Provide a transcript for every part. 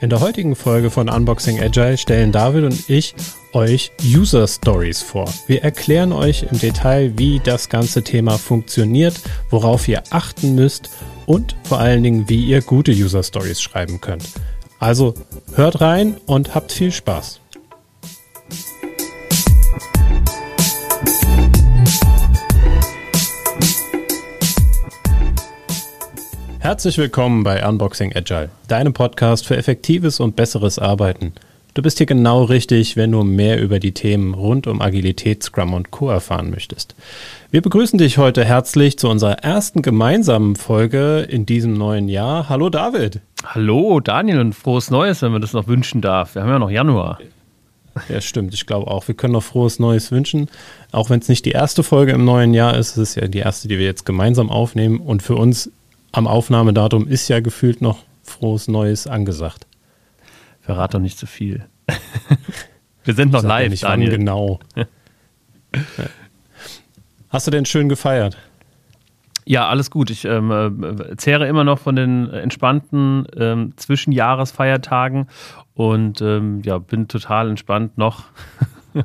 In der heutigen Folge von Unboxing Agile stellen David und ich euch User Stories vor. Wir erklären euch im Detail, wie das ganze Thema funktioniert, worauf ihr achten müsst und vor allen Dingen, wie ihr gute User Stories schreiben könnt. Also hört rein und habt viel Spaß. Herzlich willkommen bei Unboxing Agile, deinem Podcast für effektives und besseres Arbeiten. Du bist hier genau richtig, wenn du mehr über die Themen rund um Agilität, Scrum und Co. erfahren möchtest. Wir begrüßen dich heute herzlich zu unserer ersten gemeinsamen Folge in diesem neuen Jahr. Hallo David. Hallo Daniel und frohes Neues, wenn man das noch wünschen darf. Wir haben ja noch Januar. Ja, stimmt. Ich glaube auch. Wir können noch frohes Neues wünschen. Auch wenn es nicht die erste Folge im neuen Jahr ist, es ist ja die erste, die wir jetzt gemeinsam aufnehmen. Und für uns am Aufnahmedatum ist ja gefühlt noch frohes Neues angesagt. Verrat doch nicht zu viel. Wir sind noch live, nicht Daniel. genau. Hast du denn schön gefeiert? Ja, alles gut. Ich ähm, äh, zehre immer noch von den entspannten ähm, Zwischenjahresfeiertagen und ähm, ja, bin total entspannt noch,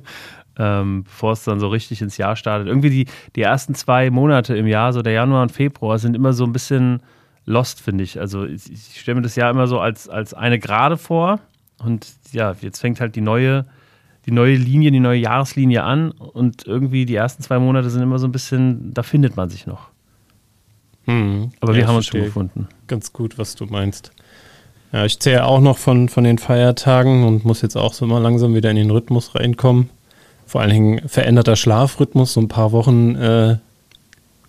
ähm, bevor es dann so richtig ins Jahr startet. Irgendwie die, die ersten zwei Monate im Jahr, so der Januar und Februar, sind immer so ein bisschen lost, finde ich. Also ich, ich stelle mir das Jahr immer so als, als eine Gerade vor und ja, jetzt fängt halt die neue, die neue Linie, die neue Jahreslinie an und irgendwie die ersten zwei Monate sind immer so ein bisschen, da findet man sich noch. Hm. Aber ja, wir haben uns schon gefunden. Ganz gut, was du meinst. Ja, ich zähle auch noch von, von den Feiertagen und muss jetzt auch so mal langsam wieder in den Rhythmus reinkommen. Vor allen Dingen veränderter Schlafrhythmus, so ein paar Wochen äh,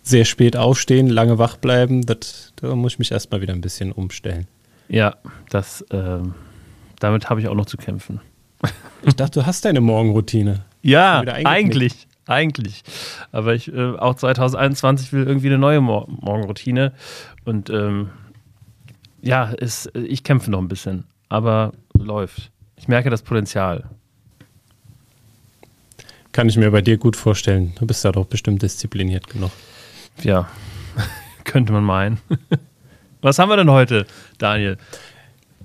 sehr spät aufstehen, lange wach bleiben, das, da muss ich mich erstmal wieder ein bisschen umstellen. Ja, das, äh, damit habe ich auch noch zu kämpfen. Ich dachte, du hast deine Morgenroutine. Ja, eigentlich, eigentlich. Aber ich, äh, auch 2021 will irgendwie eine neue Mor Morgenroutine. Und ähm, ja, es, ich kämpfe noch ein bisschen, aber läuft. Ich merke das Potenzial. Kann ich mir bei dir gut vorstellen. Du bist ja doch bestimmt diszipliniert genug. Ja, könnte man meinen. Was haben wir denn heute, Daniel?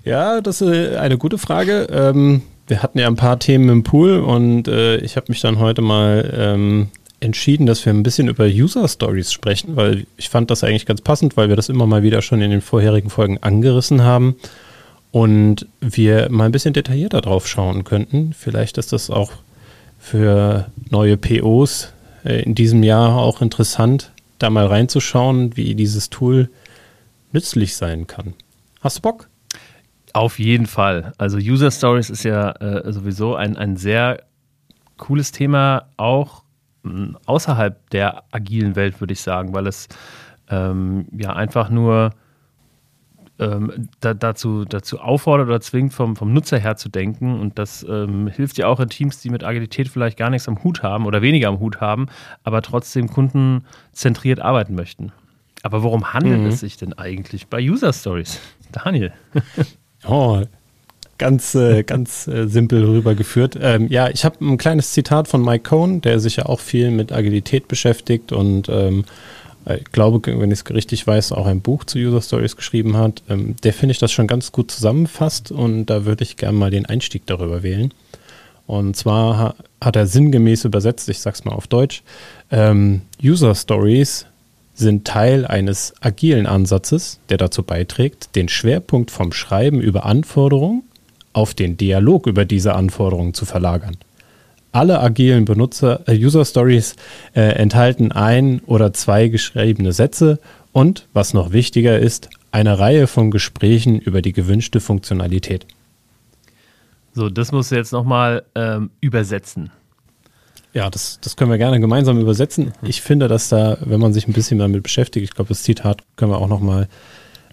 Ja, das ist eine gute Frage. Ähm, wir hatten ja ein paar Themen im Pool und äh, ich habe mich dann heute mal ähm, entschieden, dass wir ein bisschen über User Stories sprechen, weil ich fand das eigentlich ganz passend, weil wir das immer mal wieder schon in den vorherigen Folgen angerissen haben und wir mal ein bisschen detaillierter drauf schauen könnten. Vielleicht ist das auch für neue POs äh, in diesem Jahr auch interessant, da mal reinzuschauen, wie dieses Tool nützlich sein kann. Hast du Bock? Auf jeden Fall. Also User Stories ist ja äh, sowieso ein, ein sehr cooles Thema, auch mh, hm, außerhalb der agilen Welt, würde ich sagen, weil es ähm, ja einfach nur ähm, da, dazu, dazu auffordert oder zwingt, vom, vom Nutzer her zu denken. Und das ähm, hilft ja auch in Teams, die mit Agilität vielleicht gar nichts am Hut haben oder weniger am Hut haben, aber trotzdem kundenzentriert arbeiten möchten. Aber worum handelt mhm. es sich denn eigentlich bei User Stories? Daniel. oh, ganz, äh, ganz äh, simpel rübergeführt. Ähm, ja, ich habe ein kleines Zitat von Mike Cohn, der sich ja auch viel mit Agilität beschäftigt und ähm, äh, ich glaube, wenn ich es richtig weiß, auch ein Buch zu User Stories geschrieben hat, ähm, der finde ich das schon ganz gut zusammenfasst und da würde ich gerne mal den Einstieg darüber wählen. Und zwar hat er sinngemäß übersetzt, ich sag's mal auf Deutsch, ähm, User Stories sind Teil eines agilen Ansatzes, der dazu beiträgt, den Schwerpunkt vom Schreiben über Anforderungen auf den Dialog über diese Anforderungen zu verlagern alle agilen Benutzer äh, User Stories äh, enthalten ein oder zwei geschriebene Sätze und, was noch wichtiger ist, eine Reihe von Gesprächen über die gewünschte Funktionalität. So, das musst du jetzt nochmal ähm, übersetzen. Ja, das, das können wir gerne gemeinsam übersetzen. Mhm. Ich finde, dass da, wenn man sich ein bisschen damit beschäftigt, ich glaube, das Zitat können wir auch nochmal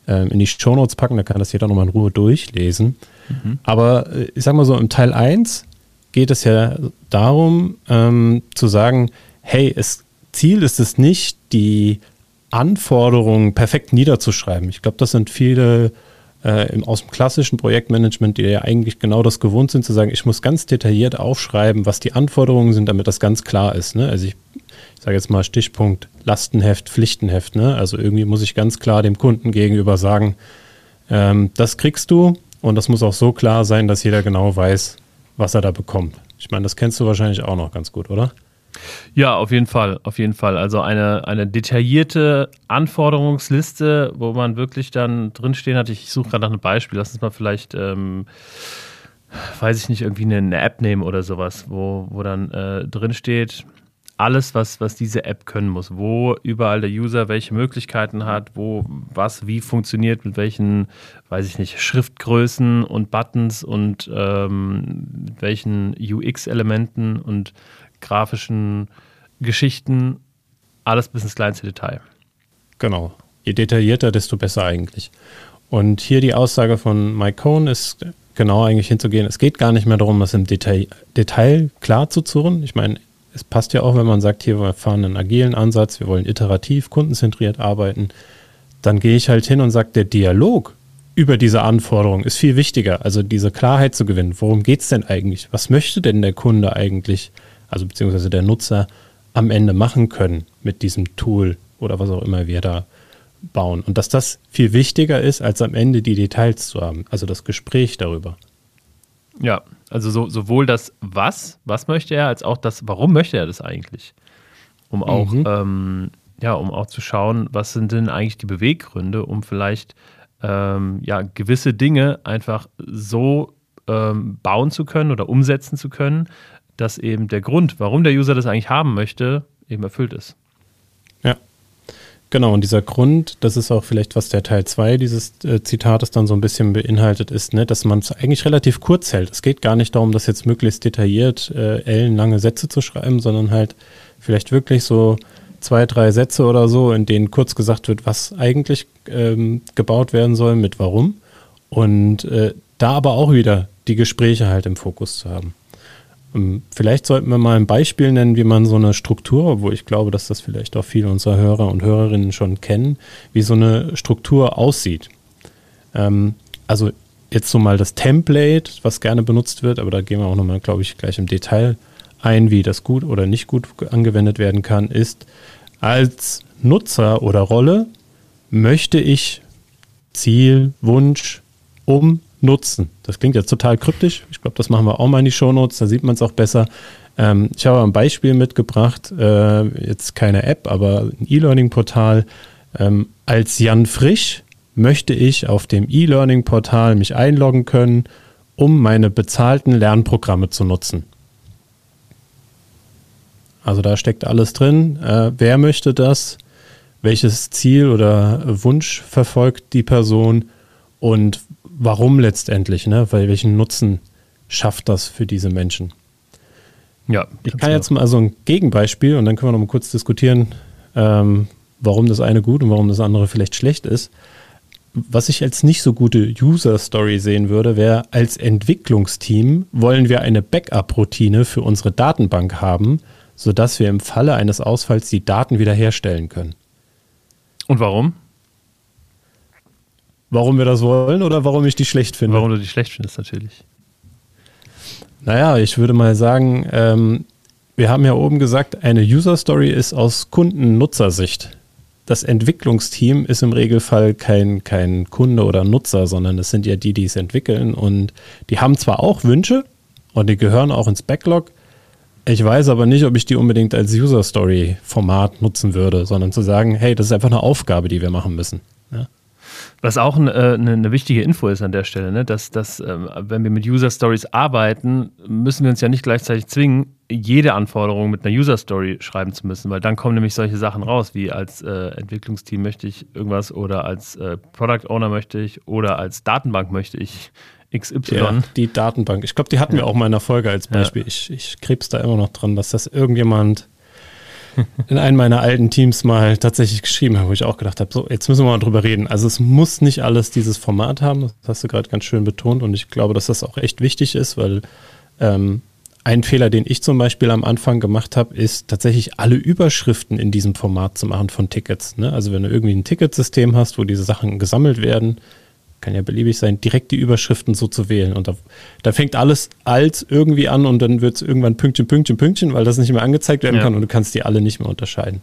ähm, in die Shownotes packen, da kann das jeder nochmal in Ruhe durchlesen. Mhm. Aber äh, ich sag mal so, im Teil 1 geht es ja darum, ähm, zu sagen, hey, es, Ziel ist es nicht, die Anforderungen perfekt niederzuschreiben. Ich glaube, das sind viele äh, aus dem klassischen Projektmanagement, die ja eigentlich genau das gewohnt sind, zu sagen, ich muss ganz detailliert aufschreiben, was die Anforderungen sind, damit das ganz klar ist. Ne? Also ich, ich sage jetzt mal Stichpunkt Lastenheft, Pflichtenheft. Ne? Also irgendwie muss ich ganz klar dem Kunden gegenüber sagen, ähm, das kriegst du und das muss auch so klar sein, dass jeder genau weiß, was er da bekommt. Ich meine, das kennst du wahrscheinlich auch noch ganz gut, oder? Ja, auf jeden Fall, auf jeden Fall. Also eine, eine detaillierte Anforderungsliste, wo man wirklich dann drinstehen hat. Ich suche gerade nach einem Beispiel. Lass uns mal vielleicht, ähm, weiß ich nicht, irgendwie eine, App nehmen oder sowas, wo, wo dann äh, drinsteht, alles, was, was diese App können muss, wo überall der User welche Möglichkeiten hat, wo was wie funktioniert, mit welchen, weiß ich nicht, Schriftgrößen und Buttons und ähm, mit welchen UX-Elementen und grafischen Geschichten, alles bis ins kleinste Detail. Genau. Je detaillierter, desto besser eigentlich. Und hier die Aussage von Mike Cohn ist genau eigentlich hinzugehen. Es geht gar nicht mehr darum, das im Detail, Detail klar zu zurren. Ich meine, es passt ja auch, wenn man sagt, hier, wir fahren einen agilen Ansatz, wir wollen iterativ, kundenzentriert arbeiten. Dann gehe ich halt hin und sage, der Dialog über diese Anforderung ist viel wichtiger. Also diese Klarheit zu gewinnen. Worum geht es denn eigentlich? Was möchte denn der Kunde eigentlich? Also beziehungsweise der Nutzer am Ende machen können mit diesem Tool oder was auch immer wir da bauen. Und dass das viel wichtiger ist, als am Ende die Details zu haben, also das Gespräch darüber. Ja, also so, sowohl das Was, was möchte er, als auch das Warum möchte er das eigentlich. Um auch, mhm. ähm, ja, um auch zu schauen, was sind denn eigentlich die Beweggründe, um vielleicht ähm, ja, gewisse Dinge einfach so ähm, bauen zu können oder umsetzen zu können, dass eben der Grund, warum der User das eigentlich haben möchte, eben erfüllt ist. Ja. Genau, und dieser Grund, das ist auch vielleicht, was der Teil 2 dieses äh, Zitates dann so ein bisschen beinhaltet, ist, ne, dass man es eigentlich relativ kurz hält. Es geht gar nicht darum, das jetzt möglichst detailliert äh, ellenlange Sätze zu schreiben, sondern halt vielleicht wirklich so zwei, drei Sätze oder so, in denen kurz gesagt wird, was eigentlich ähm, gebaut werden soll, mit warum. Und äh, da aber auch wieder die Gespräche halt im Fokus zu haben. Ähm, vielleicht sollten wir mal ein Beispiel nennen, wie man so eine Struktur, wo ich glaube, dass das vielleicht auch viele unserer Hörer und Hörerinnen schon kennen, wie so eine Struktur aussieht. Ähm, also jetzt so mal das Template, was gerne benutzt wird, aber da gehen wir auch nochmal, glaube ich, gleich im Detail ein, wie das gut oder nicht gut angewendet werden kann, ist als Nutzer oder Rolle möchte ich Ziel, Wunsch, um nutzen. Das klingt jetzt total kryptisch. Ich glaube, das machen wir auch mal in die Shownotes, da sieht man es auch besser. Ähm, ich habe ein Beispiel mitgebracht, äh, jetzt keine App, aber ein E-Learning-Portal. Ähm, als Jan Frisch möchte ich auf dem E-Learning-Portal mich einloggen können, um meine bezahlten Lernprogramme zu nutzen. Also da steckt alles drin. Äh, wer möchte das? Welches Ziel oder Wunsch verfolgt die Person? Und warum letztendlich, ne? Weil welchen Nutzen schafft das für diese Menschen? Ja. Ich kann jetzt mal so ein Gegenbeispiel und dann können wir noch mal kurz diskutieren, ähm, warum das eine gut und warum das andere vielleicht schlecht ist. Was ich als nicht so gute User-Story sehen würde, wäre, als Entwicklungsteam wollen wir eine Backup-Routine für unsere Datenbank haben, sodass wir im Falle eines Ausfalls die Daten wiederherstellen können. Und warum? Warum wir das wollen oder warum ich die schlecht finde? Warum du die schlecht findest, natürlich. Naja, ich würde mal sagen, ähm, wir haben ja oben gesagt, eine User Story ist aus Kunden-Nutzersicht. Das Entwicklungsteam ist im Regelfall kein, kein Kunde oder Nutzer, sondern es sind ja die, die es entwickeln. Und die haben zwar auch Wünsche und die gehören auch ins Backlog. Ich weiß aber nicht, ob ich die unbedingt als User Story-Format nutzen würde, sondern zu sagen, hey, das ist einfach eine Aufgabe, die wir machen müssen. Was auch eine, eine, eine, wichtige Info ist an der Stelle, ne? dass, dass ähm, wenn wir mit User Stories arbeiten, müssen wir uns ja nicht gleichzeitig zwingen, jede Anforderung mit einer User Story schreiben zu müssen, weil dann kommen nämlich solche Sachen raus, wie als äh, Entwicklungsteam möchte ich irgendwas oder als äh, Product Owner möchte ich oder als Datenbank möchte ich XY. Ja, die Datenbank. Ich glaube, die hatten ja. wir auch mal in der Folge als Beispiel. Ja. Ich, ich krebs da immer noch dran, dass das irgendjemand in einem meiner alten Teams mal tatsächlich geschrieben habe, wo ich auch gedacht habe, so, jetzt müssen wir mal drüber reden. Also es muss nicht alles dieses Format haben, das hast du gerade ganz schön betont und ich glaube, dass das auch echt wichtig ist, weil ähm, ein Fehler, den ich zum Beispiel am Anfang gemacht habe, ist tatsächlich alle Überschriften in diesem Format zu machen von Tickets. Ne? Also wenn du irgendwie ein Ticketsystem hast, wo diese Sachen gesammelt werden, kann ja beliebig sein, direkt die Überschriften so zu wählen. Und da, da fängt alles als irgendwie an und dann wird es irgendwann Pünktchen, Pünktchen, Pünktchen, weil das nicht mehr angezeigt werden ja. kann und du kannst die alle nicht mehr unterscheiden.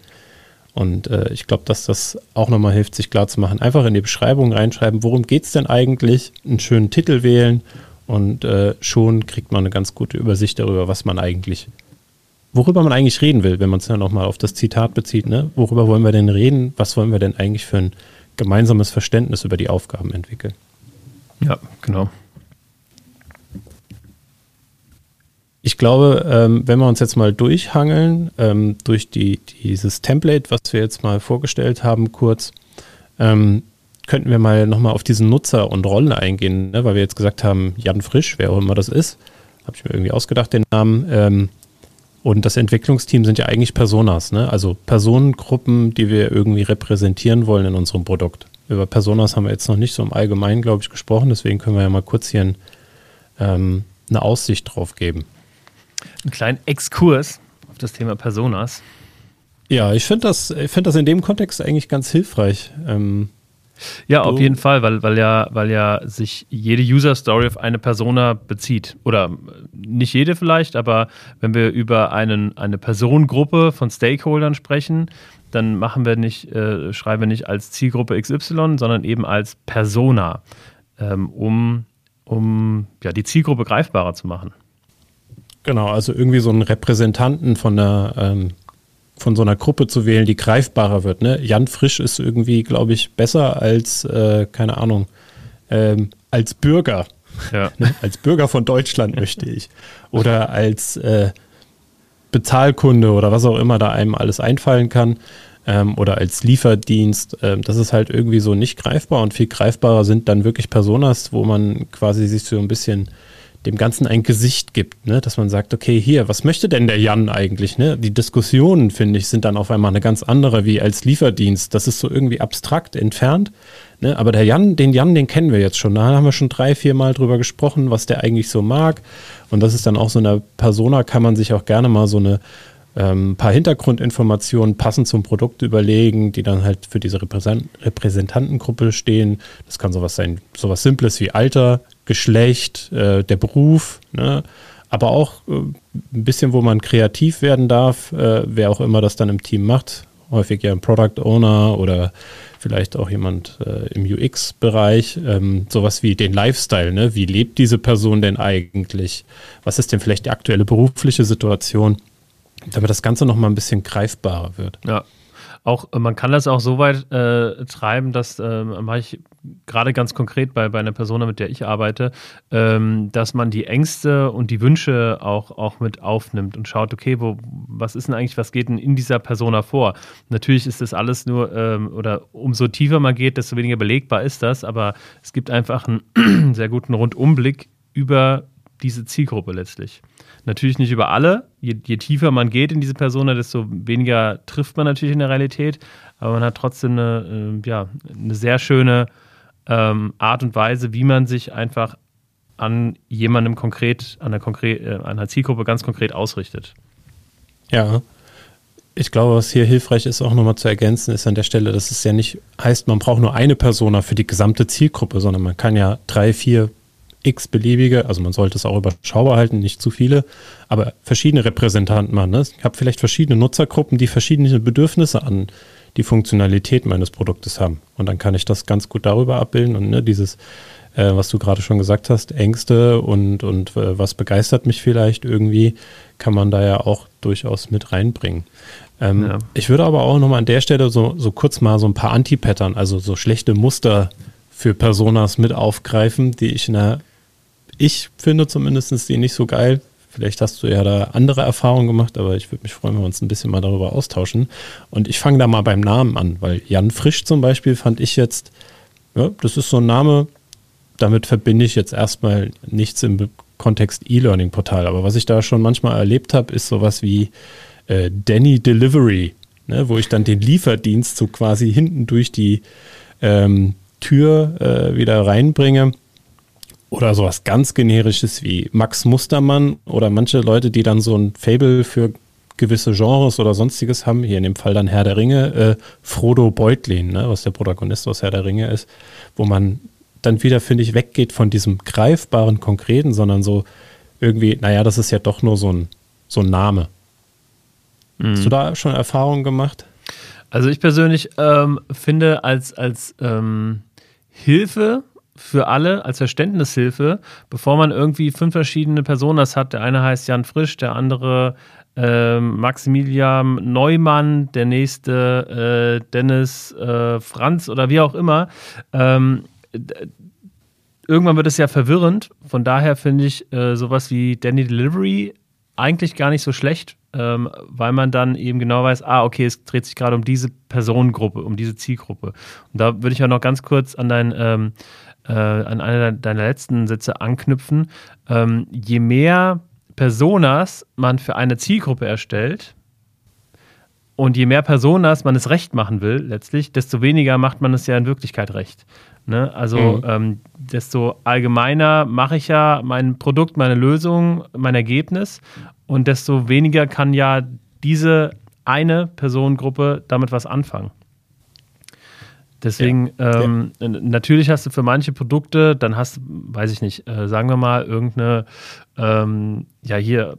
Und äh, ich glaube, dass das auch nochmal hilft, sich klar zu machen. Einfach in die Beschreibung reinschreiben, worum geht es denn eigentlich, einen schönen Titel wählen und äh, schon kriegt man eine ganz gute Übersicht darüber, was man eigentlich, worüber man eigentlich reden will, wenn man es ja nochmal auf das Zitat bezieht. Ne? Worüber wollen wir denn reden? Was wollen wir denn eigentlich für ein gemeinsames Verständnis über die Aufgaben entwickeln? Ja, genau. Ich glaube, ähm, wenn wir uns jetzt mal durchhangeln, ähm, durch die, dieses Template, was wir jetzt mal vorgestellt haben, kurz, ähm, könnten wir mal nochmal auf diesen Nutzer und Rolle eingehen, ne? weil wir jetzt gesagt haben, Jan Frisch, wer auch immer das ist, habe ich mir irgendwie ausgedacht, den Namen. Und das Entwicklungsteam sind ja eigentlich Personas, ne? also Personengruppen, die wir irgendwie repräsentieren wollen in unserem Produkt. Über Personas haben wir jetzt noch nicht so im Allgemeinen, glaube ich, gesprochen, deswegen können wir ja mal kurz hier ein, ähm, eine Aussicht drauf geben. Einen kleinen Exkurs auf das Thema Personas. Ja, ich finde das, find das in dem Kontext eigentlich ganz hilfreich. Ähm, ja, auf jeden Fall, weil, weil, ja, weil ja sich jede User Story auf eine Persona bezieht. Oder nicht jede vielleicht, aber wenn wir über einen, eine Personengruppe von Stakeholdern sprechen, dann machen wir nicht, äh, schreiben wir nicht als Zielgruppe XY, sondern eben als Persona, ähm, um, um ja, die Zielgruppe greifbarer zu machen. Genau, also irgendwie so einen Repräsentanten von der ähm, von so einer Gruppe zu wählen, die greifbarer wird. Ne? Jan Frisch ist irgendwie, glaube ich, besser als, äh, keine Ahnung, ähm, als Bürger. Ja. Ne? Als Bürger von Deutschland möchte ich. Oder als äh, Bezahlkunde oder was auch immer da einem alles einfallen kann. Ähm, oder als Lieferdienst. Ähm, das ist halt irgendwie so nicht greifbar und viel greifbarer sind dann wirklich Personas, wo man quasi sich so ein bisschen dem Ganzen ein Gesicht gibt, ne? dass man sagt, okay, hier, was möchte denn der Jan eigentlich? Ne? Die Diskussionen, finde ich, sind dann auf einmal eine ganz andere wie als Lieferdienst. Das ist so irgendwie abstrakt entfernt. Ne? Aber der Jan, den Jan, den kennen wir jetzt schon. Da haben wir schon drei, vier Mal drüber gesprochen, was der eigentlich so mag. Und das ist dann auch so eine Persona, kann man sich auch gerne mal so eine ähm, paar Hintergrundinformationen passend zum Produkt überlegen, die dann halt für diese Repräsent Repräsentantengruppe stehen. Das kann sowas sein, sowas Simples wie Alter, Geschlecht, äh, der Beruf, ne? aber auch äh, ein bisschen, wo man kreativ werden darf, äh, wer auch immer das dann im Team macht. Häufig ja ein Product Owner oder vielleicht auch jemand äh, im UX-Bereich. Ähm, sowas wie den Lifestyle, ne? wie lebt diese Person denn eigentlich? Was ist denn vielleicht die aktuelle berufliche Situation? Damit das Ganze nochmal ein bisschen greifbarer wird. Ja, auch, äh, man kann das auch so weit äh, treiben, dass äh, mache ich gerade ganz konkret bei, bei einer Person, mit der ich arbeite, ähm, dass man die Ängste und die Wünsche auch, auch mit aufnimmt und schaut, okay, wo, was ist denn eigentlich, was geht denn in dieser Persona vor? Natürlich ist das alles nur, ähm, oder umso tiefer man geht, desto weniger belegbar ist das, aber es gibt einfach einen sehr guten Rundumblick über diese Zielgruppe letztlich. Natürlich nicht über alle. Je, je, tiefer man geht in diese Persona, desto weniger trifft man natürlich in der Realität. Aber man hat trotzdem eine, äh, ja, eine sehr schöne ähm, Art und Weise, wie man sich einfach an jemandem konkret, an einer, konkret, äh, einer Zielgruppe ganz konkret ausrichtet. Ja. Ich glaube, was hier hilfreich ist, auch nochmal zu ergänzen, ist an der Stelle, dass es ja nicht heißt, man braucht nur eine Persona für die gesamte Zielgruppe, sondern man kann ja drei, vier x beliebige, also man sollte es auch überschaubar halten, nicht zu viele, aber verschiedene Repräsentanten machen. Ne? Ich habe vielleicht verschiedene Nutzergruppen, die verschiedene Bedürfnisse an die Funktionalität meines Produktes haben. Und dann kann ich das ganz gut darüber abbilden und ne, dieses, äh, was du gerade schon gesagt hast, Ängste und, und äh, was begeistert mich vielleicht irgendwie, kann man da ja auch durchaus mit reinbringen. Ähm, ja. Ich würde aber auch nochmal an der Stelle so, so kurz mal so ein paar Anti-Pattern, also so schlechte Muster für Personas mit aufgreifen, die ich in der ich finde zumindest die nicht so geil. Vielleicht hast du ja da andere Erfahrungen gemacht, aber ich würde mich freuen, wenn wir uns ein bisschen mal darüber austauschen. Und ich fange da mal beim Namen an, weil Jan Frisch zum Beispiel fand ich jetzt, ja, das ist so ein Name, damit verbinde ich jetzt erstmal nichts im Kontext E-Learning-Portal. Aber was ich da schon manchmal erlebt habe, ist sowas wie äh, Danny Delivery, ne, wo ich dann den Lieferdienst so quasi hinten durch die ähm, Tür äh, wieder reinbringe oder sowas ganz generisches wie Max Mustermann oder manche Leute, die dann so ein Fable für gewisse Genres oder sonstiges haben, hier in dem Fall dann Herr der Ringe, äh, Frodo Beutlin, ne, was der Protagonist aus Herr der Ringe ist, wo man dann wieder, finde ich, weggeht von diesem greifbaren, konkreten, sondern so irgendwie, naja, das ist ja doch nur so ein, so ein Name. Mhm. Hast du da schon Erfahrungen gemacht? Also ich persönlich ähm, finde als, als ähm, Hilfe für alle, als Verständnishilfe, bevor man irgendwie fünf verschiedene Personas hat. Der eine heißt Jan Frisch, der andere äh, Maximilian Neumann, der nächste äh, Dennis äh, Franz oder wie auch immer. Ähm, irgendwann wird es ja verwirrend. Von daher finde ich äh, sowas wie Danny Delivery eigentlich gar nicht so schlecht, ähm, weil man dann eben genau weiß, ah, okay, es dreht sich gerade um diese Personengruppe, um diese Zielgruppe. Und da würde ich auch noch ganz kurz an dein ähm, äh, an einer deiner letzten Sätze anknüpfen. Ähm, je mehr Personas man für eine Zielgruppe erstellt und je mehr Personas man es recht machen will, letztlich, desto weniger macht man es ja in Wirklichkeit recht. Ne? Also mhm. ähm, desto allgemeiner mache ich ja mein Produkt, meine Lösung, mein Ergebnis und desto weniger kann ja diese eine Personengruppe damit was anfangen. Deswegen, ja, ähm, ja. natürlich hast du für manche Produkte, dann hast, weiß ich nicht, äh, sagen wir mal, irgendeine, ähm, ja, hier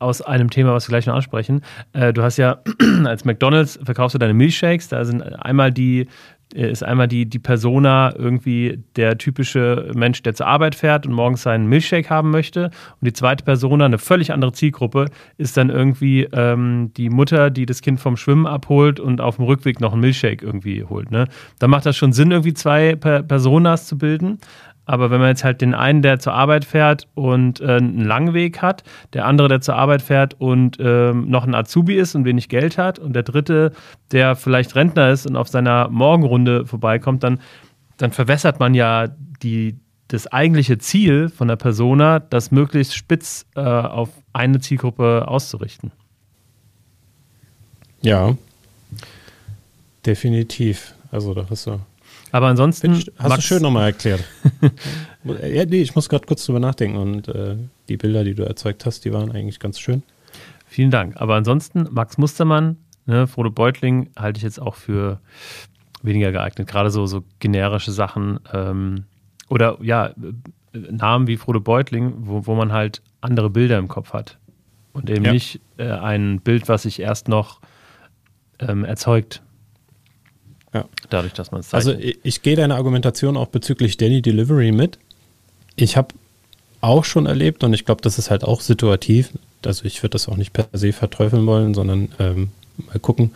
aus einem Thema, was wir gleich noch ansprechen. Äh, du hast ja als McDonalds verkaufst du deine Milchshakes, da sind einmal die äh, ist einmal die, die Persona irgendwie der typische Mensch, der zur Arbeit fährt und morgens seinen Milchshake haben möchte. Und die zweite Persona, eine völlig andere Zielgruppe, ist dann irgendwie ähm, die Mutter, die das Kind vom Schwimmen abholt und auf dem Rückweg noch einen Milchshake irgendwie holt. Ne? Da macht das schon Sinn, irgendwie zwei Personas zu bilden. Aber wenn man jetzt halt den einen, der zur Arbeit fährt und äh, einen langen Weg hat, der andere, der zur Arbeit fährt und äh, noch ein Azubi ist und wenig Geld hat und der dritte, der vielleicht Rentner ist und auf seiner Morgenrunde vorbeikommt, dann, dann verwässert man ja die, das eigentliche Ziel von der Persona, das möglichst spitz äh, auf eine Zielgruppe auszurichten. Ja, definitiv. Also da hast du aber ansonsten. Ich, hast Max, du schön nochmal erklärt. ja, nee, ich muss gerade kurz drüber nachdenken und äh, die Bilder, die du erzeugt hast, die waren eigentlich ganz schön. Vielen Dank. Aber ansonsten, Max Mustermann, ne, Frodo Beutling halte ich jetzt auch für weniger geeignet. Gerade so, so generische Sachen ähm, oder ja, Namen wie Frodo Beutling, wo, wo man halt andere Bilder im Kopf hat. Und eben ja. nicht äh, ein Bild, was sich erst noch ähm, erzeugt. Ja. Dadurch, dass man es Also ich, ich gehe deine Argumentation auch bezüglich Danny Delivery mit. Ich habe auch schon erlebt und ich glaube, das ist halt auch situativ. Also ich würde das auch nicht per se verteufeln wollen, sondern ähm, mal gucken,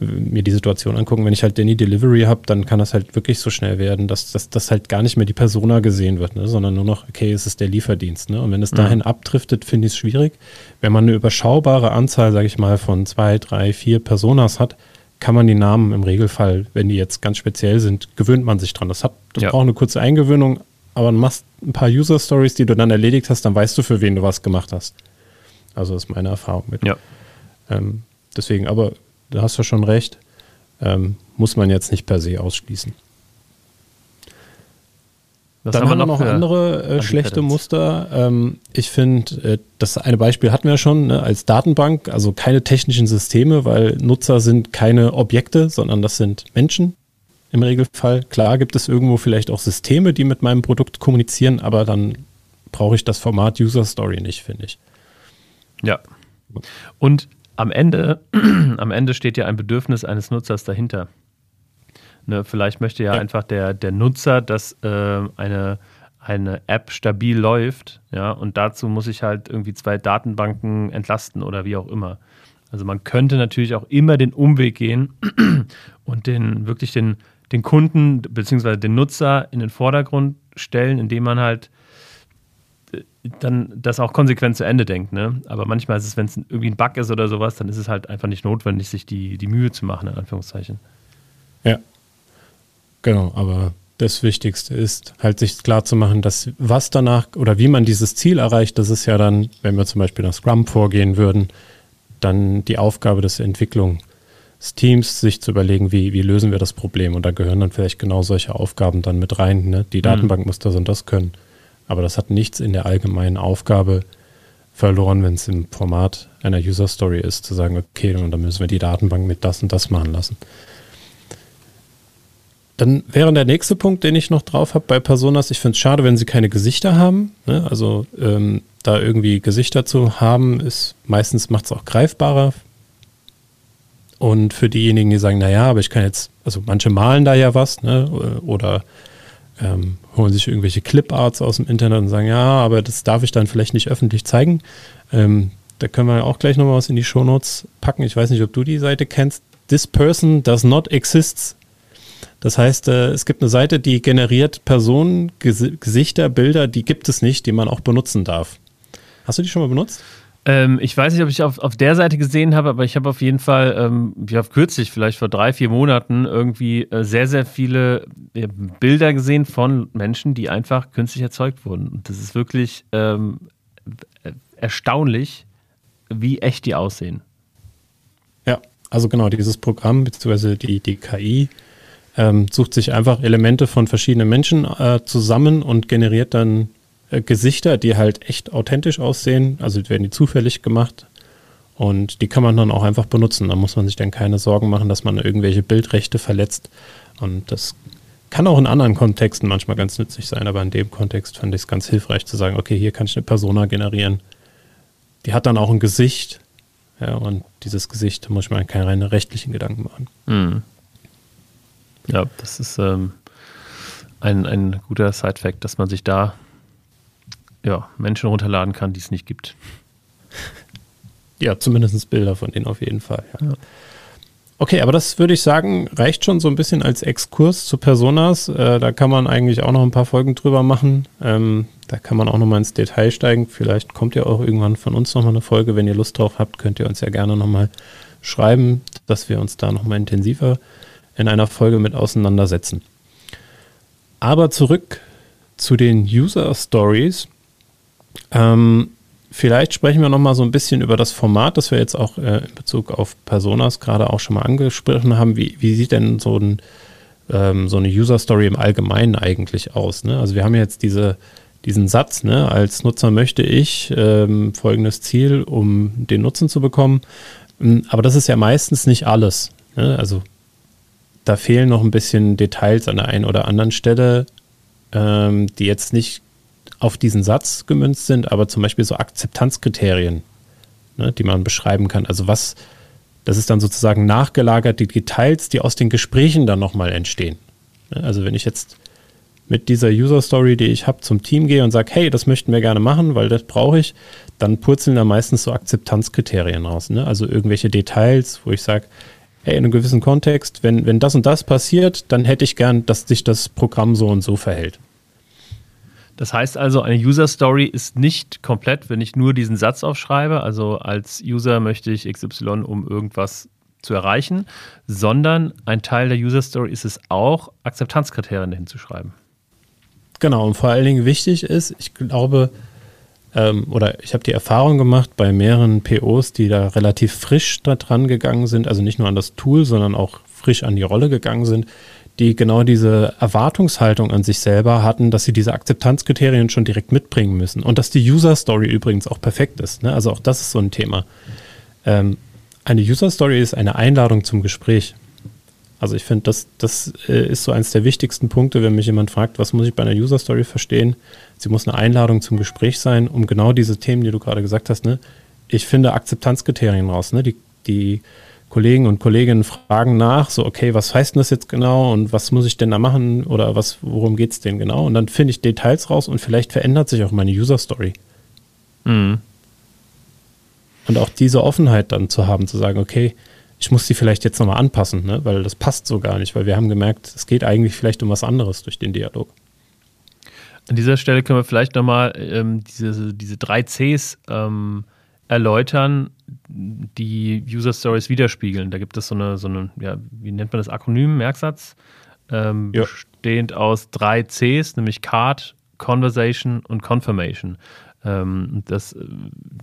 mir die Situation angucken. Wenn ich halt Danny Delivery habe, dann kann das halt wirklich so schnell werden, dass das halt gar nicht mehr die Persona gesehen wird, ne? sondern nur noch, okay, es ist der Lieferdienst. Ne? Und wenn es mhm. dahin abdriftet, finde ich es schwierig. Wenn man eine überschaubare Anzahl, sage ich mal, von zwei, drei, vier Personas hat, kann man die Namen im Regelfall, wenn die jetzt ganz speziell sind, gewöhnt man sich dran. Das, hat, das ja. braucht eine kurze Eingewöhnung, aber du machst ein paar User-Stories, die du dann erledigt hast, dann weißt du, für wen du was gemacht hast. Also das ist meine Erfahrung mit. Ja. Ähm, deswegen, aber da hast du schon recht, ähm, muss man jetzt nicht per se ausschließen. Was Dann haben wir noch, noch andere äh, schlechte Muster. Ähm, ich finde, äh, das eine Beispiel hatten wir schon ne, als Datenbank, also keine technischen Systeme, weil Nutzer sind keine Objekte, sondern das sind Menschen im Regelfall. Klar gibt es irgendwo vielleicht auch Systeme, die mit meinem Produkt kommunizieren, aber dann brauche ich das Format User Story nicht, finde ich. Ja. Und am Ende, am Ende steht ja ein Bedürfnis eines Nutzers dahinter. Ne, vielleicht möchte ja, ja, einfach der, der Nutzer, dass äh, eine, eine App stabil läuft, ja, und dazu muss ich halt irgendwie zwei Datenbanken entlasten oder wie auch immer. Also man könnte natürlich auch immer den Umweg gehen und den wirklich den, den Kunden bzw. den Nutzer in den Vordergrund stellen, indem man halt äh, dann das auch konsequent zu Ende denkt. Ne? Aber manchmal ist es, wenn es irgendwie ein Bug ist oder sowas, dann ist es halt einfach nicht notwendig, sich die, die Mühe zu machen, in Anführungszeichen. Ja, Genau, aber das Wichtigste ist, halt sich klar zu machen, dass was danach oder wie man dieses Ziel erreicht, das ist ja dann, wenn wir zum Beispiel nach Scrum vorgehen würden, dann die Aufgabe des Entwicklungsteams, sich zu überlegen, wie, wie lösen wir das Problem. Und da gehören dann vielleicht genau solche Aufgaben dann mit rein. Ne? Die mhm. Datenbank muss das und das können. Aber das hat nichts in der allgemeinen Aufgabe verloren, wenn es im Format einer User Story ist, zu sagen, okay, und dann müssen wir die Datenbank mit das und das machen lassen. Dann wäre der nächste Punkt, den ich noch drauf habe bei Personas. Ich finde es schade, wenn sie keine Gesichter haben. Ne? Also ähm, da irgendwie Gesichter zu haben, ist meistens macht es auch greifbarer. Und für diejenigen, die sagen, naja, aber ich kann jetzt, also manche malen da ja was, ne? Oder ähm, holen sich irgendwelche Cliparts aus dem Internet und sagen, ja, aber das darf ich dann vielleicht nicht öffentlich zeigen. Ähm, da können wir auch gleich nochmal was in die Shownotes packen. Ich weiß nicht, ob du die Seite kennst. This person does not exist das heißt, äh, es gibt eine Seite, die generiert Personen, Gesichter, Bilder, die gibt es nicht, die man auch benutzen darf. Hast du die schon mal benutzt? Ähm, ich weiß nicht, ob ich auf, auf der Seite gesehen habe, aber ich habe auf jeden Fall, ähm, ich habe kürzlich, vielleicht vor drei, vier Monaten, irgendwie äh, sehr, sehr viele äh, Bilder gesehen von Menschen, die einfach künstlich erzeugt wurden. Und das ist wirklich ähm, erstaunlich, wie echt die aussehen. Ja, also genau, dieses Programm, beziehungsweise die, die KI, ähm, sucht sich einfach Elemente von verschiedenen Menschen äh, zusammen und generiert dann äh, Gesichter, die halt echt authentisch aussehen. Also werden die zufällig gemacht und die kann man dann auch einfach benutzen. Da muss man sich dann keine Sorgen machen, dass man irgendwelche Bildrechte verletzt. Und das kann auch in anderen Kontexten manchmal ganz nützlich sein, aber in dem Kontext fand ich es ganz hilfreich zu sagen, okay, hier kann ich eine Persona generieren. Die hat dann auch ein Gesicht. Ja, und dieses Gesicht muss ich mir keine rechtlichen Gedanken machen. Mhm. Ja, das ist ähm, ein, ein guter Side-Fact, dass man sich da ja, Menschen runterladen kann, die es nicht gibt. Ja, zumindest Bilder von denen auf jeden Fall. Ja. Ja. Okay, aber das würde ich sagen, reicht schon so ein bisschen als Exkurs zu Personas. Äh, da kann man eigentlich auch noch ein paar Folgen drüber machen. Ähm, da kann man auch noch mal ins Detail steigen. Vielleicht kommt ja auch irgendwann von uns noch mal eine Folge. Wenn ihr Lust drauf habt, könnt ihr uns ja gerne noch mal schreiben, dass wir uns da noch mal intensiver in einer Folge mit auseinandersetzen. Aber zurück zu den User Stories. Ähm, vielleicht sprechen wir noch mal so ein bisschen über das Format, das wir jetzt auch äh, in Bezug auf Personas gerade auch schon mal angesprochen haben. Wie, wie sieht denn so, ein, ähm, so eine User Story im Allgemeinen eigentlich aus? Ne? Also wir haben jetzt diese, diesen Satz, ne? als Nutzer möchte ich ähm, folgendes Ziel, um den Nutzen zu bekommen. Ähm, aber das ist ja meistens nicht alles. Ne? Also da fehlen noch ein bisschen Details an der einen oder anderen Stelle, ähm, die jetzt nicht auf diesen Satz gemünzt sind, aber zum Beispiel so Akzeptanzkriterien, ne, die man beschreiben kann. Also was, das ist dann sozusagen nachgelagert, die Details, die aus den Gesprächen dann nochmal entstehen. Ne, also wenn ich jetzt mit dieser User Story, die ich habe, zum Team gehe und sage, hey, das möchten wir gerne machen, weil das brauche ich, dann purzeln da meistens so Akzeptanzkriterien raus. Ne? Also irgendwelche Details, wo ich sage, hey, in einem gewissen Kontext, wenn, wenn das und das passiert, dann hätte ich gern, dass sich das Programm so und so verhält. Das heißt also, eine User Story ist nicht komplett, wenn ich nur diesen Satz aufschreibe, also als User möchte ich XY, um irgendwas zu erreichen, sondern ein Teil der User Story ist es auch, Akzeptanzkriterien dahin zu schreiben. Genau, und vor allen Dingen wichtig ist, ich glaube, ähm, oder ich habe die Erfahrung gemacht bei mehreren POs, die da relativ frisch da dran gegangen sind, also nicht nur an das Tool, sondern auch frisch an die Rolle gegangen sind, die genau diese Erwartungshaltung an sich selber hatten, dass sie diese Akzeptanzkriterien schon direkt mitbringen müssen. Und dass die User Story übrigens auch perfekt ist. Ne? Also auch das ist so ein Thema. Ähm, eine User Story ist eine Einladung zum Gespräch. Also ich finde, das, das äh, ist so eins der wichtigsten Punkte, wenn mich jemand fragt, was muss ich bei einer User Story verstehen? Sie muss eine Einladung zum Gespräch sein, um genau diese Themen, die du gerade gesagt hast, ne? Ich finde Akzeptanzkriterien raus, ne? Die, die Kollegen und Kolleginnen fragen nach, so, okay, was heißt denn das jetzt genau und was muss ich denn da machen oder was, worum geht es denn genau? Und dann finde ich Details raus und vielleicht verändert sich auch meine User Story. Mhm. Und auch diese Offenheit dann zu haben, zu sagen, okay, ich muss die vielleicht jetzt nochmal anpassen, ne? weil das passt so gar nicht, weil wir haben gemerkt, es geht eigentlich vielleicht um was anderes durch den Dialog. An dieser Stelle können wir vielleicht nochmal ähm, diese, diese drei Cs ähm, erläutern, die User Stories widerspiegeln. Da gibt es so eine, so eine ja, wie nennt man das, Akronym, Merksatz, ähm, ja. bestehend aus drei Cs, nämlich Card, Conversation und Confirmation. Ähm, das äh,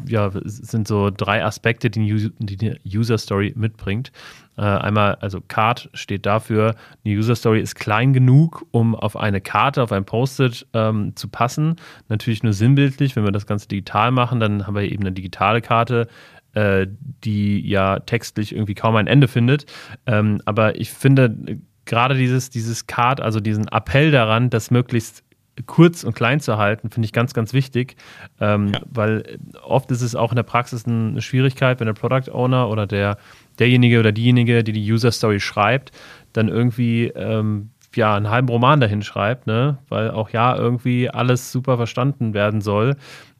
ja, sind so drei Aspekte, die die User Story mitbringt. Äh, einmal, also Card steht dafür, eine User Story ist klein genug, um auf eine Karte, auf ein Post-it ähm, zu passen. Natürlich nur sinnbildlich. Wenn wir das Ganze digital machen, dann haben wir eben eine digitale Karte, äh, die ja textlich irgendwie kaum ein Ende findet. Ähm, aber ich finde, gerade dieses, dieses Card, also diesen Appell daran, das möglichst kurz und klein zu halten, finde ich ganz, ganz wichtig, ähm, ja. weil oft ist es auch in der Praxis eine Schwierigkeit, wenn der Product Owner oder der, derjenige oder diejenige, die die User Story schreibt, dann irgendwie ähm, ja, einen halben Roman dahin schreibt, ne? weil auch ja irgendwie alles super verstanden werden soll.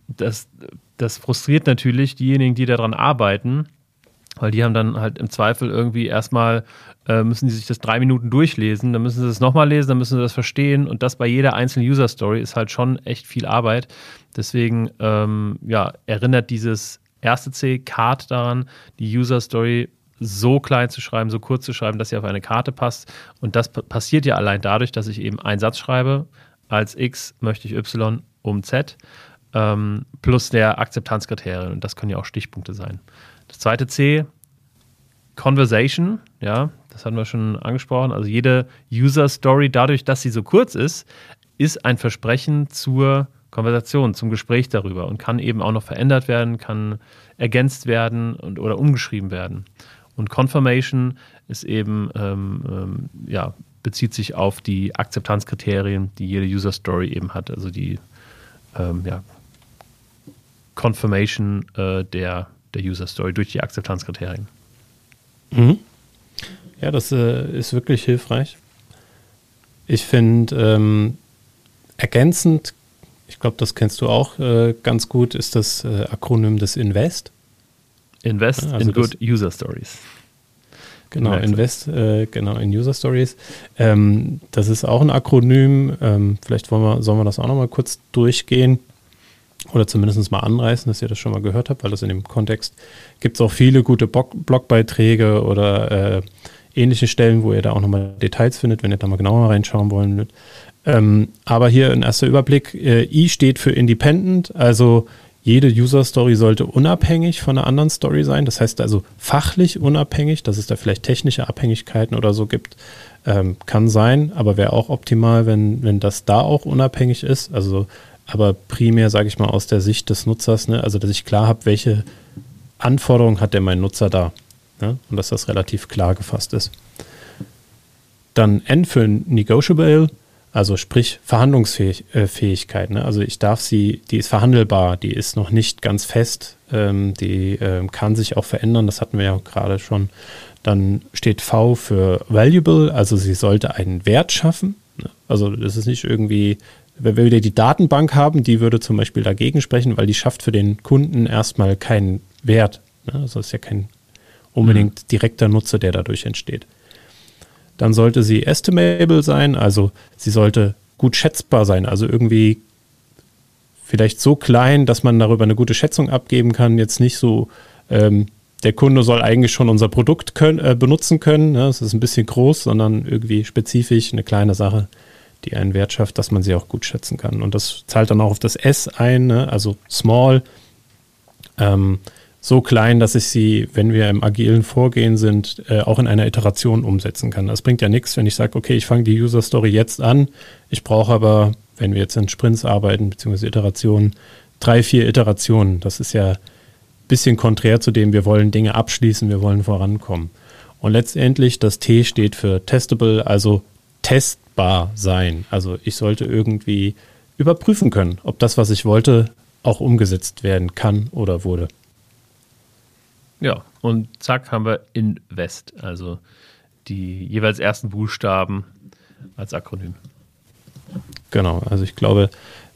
Das, das frustriert natürlich diejenigen, die daran arbeiten, weil die haben dann halt im Zweifel irgendwie erstmal, äh, müssen die sich das drei Minuten durchlesen, dann müssen sie das nochmal lesen, dann müssen sie das verstehen und das bei jeder einzelnen User-Story ist halt schon echt viel Arbeit. Deswegen, ähm, ja, erinnert dieses erste C, Card daran, die User-Story so klein zu schreiben, so kurz zu schreiben, dass sie auf eine Karte passt. Und das passiert ja allein dadurch, dass ich eben einen Satz schreibe. Als X möchte ich Y um Z ähm, plus der Akzeptanzkriterien. Und das können ja auch Stichpunkte sein. Das zweite C, Conversation. Ja, das hatten wir schon angesprochen. Also jede User Story, dadurch, dass sie so kurz ist, ist ein Versprechen zur Konversation, zum Gespräch darüber und kann eben auch noch verändert werden, kann ergänzt werden und, oder umgeschrieben werden. Und Confirmation ist eben, ähm, ähm, ja, bezieht sich auf die Akzeptanzkriterien, die jede User Story eben hat, also die ähm, ja, Confirmation äh, der, der User Story durch die Akzeptanzkriterien. Mhm. Ja, das äh, ist wirklich hilfreich. Ich finde ähm, ergänzend, ich glaube, das kennst du auch äh, ganz gut, ist das äh, Akronym des Invest. Invest also in Good User Stories. Genau, Invest, äh, genau, in User Stories. Ähm, das ist auch ein Akronym. Ähm, vielleicht wollen wir, sollen wir das auch nochmal kurz durchgehen oder zumindest mal anreißen, dass ihr das schon mal gehört habt, weil das in dem Kontext gibt es auch viele gute Blogbeiträge oder äh, ähnliche Stellen, wo ihr da auch nochmal Details findet, wenn ihr da mal genauer reinschauen wollen. Ähm, aber hier ein erster Überblick. Äh, I steht für Independent, also jede User-Story sollte unabhängig von einer anderen Story sein. Das heißt also fachlich unabhängig, dass es da vielleicht technische Abhängigkeiten oder so gibt. Ähm, kann sein, aber wäre auch optimal, wenn, wenn das da auch unabhängig ist. Also, aber primär, sage ich mal, aus der Sicht des Nutzers, ne? also dass ich klar habe, welche Anforderungen hat denn mein Nutzer da. Ne? Und dass das relativ klar gefasst ist. Dann N für Negotiable also sprich Verhandlungsfähigkeit. Ne? Also ich darf sie, die ist verhandelbar, die ist noch nicht ganz fest, ähm, die ähm, kann sich auch verändern, das hatten wir ja gerade schon. Dann steht V für valuable, also sie sollte einen Wert schaffen. Ne? Also das ist nicht irgendwie, wenn wir wieder die Datenbank haben, die würde zum Beispiel dagegen sprechen, weil die schafft für den Kunden erstmal keinen Wert. Ne? Also ist ja kein unbedingt mhm. direkter Nutzer, der dadurch entsteht dann sollte sie estimable sein, also sie sollte gut schätzbar sein, also irgendwie vielleicht so klein, dass man darüber eine gute Schätzung abgeben kann, jetzt nicht so, ähm, der Kunde soll eigentlich schon unser Produkt können, äh, benutzen können, ne? ist ein bisschen groß, sondern irgendwie spezifisch eine kleine Sache, die einen Wert schafft, dass man sie auch gut schätzen kann. Und das zahlt dann auch auf das S ein, ne? also small. Ähm, so klein, dass ich sie, wenn wir im agilen Vorgehen sind, äh, auch in einer Iteration umsetzen kann. Das bringt ja nichts, wenn ich sage, okay, ich fange die User Story jetzt an. Ich brauche aber, wenn wir jetzt in Sprints arbeiten, beziehungsweise Iterationen, drei, vier Iterationen. Das ist ja ein bisschen konträr zu dem, wir wollen Dinge abschließen, wir wollen vorankommen. Und letztendlich, das T steht für testable, also testbar sein. Also ich sollte irgendwie überprüfen können, ob das, was ich wollte, auch umgesetzt werden kann oder wurde. Ja, und zack haben wir Invest, also die jeweils ersten Buchstaben als Akronym. Genau, also ich glaube,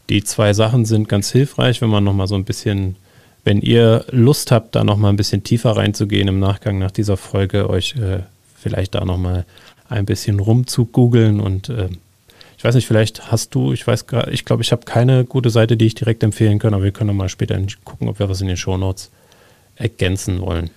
die zwei Sachen sind ganz hilfreich, wenn man nochmal so ein bisschen, wenn ihr Lust habt, da nochmal ein bisschen tiefer reinzugehen im Nachgang nach dieser Folge, euch äh, vielleicht da nochmal ein bisschen rumzugoogeln und äh, ich weiß nicht, vielleicht hast du, ich weiß gar, ich glaube, ich habe keine gute Seite, die ich direkt empfehlen kann, aber wir können nochmal später gucken, ob wir was in den Show Notes ergänzen wollen.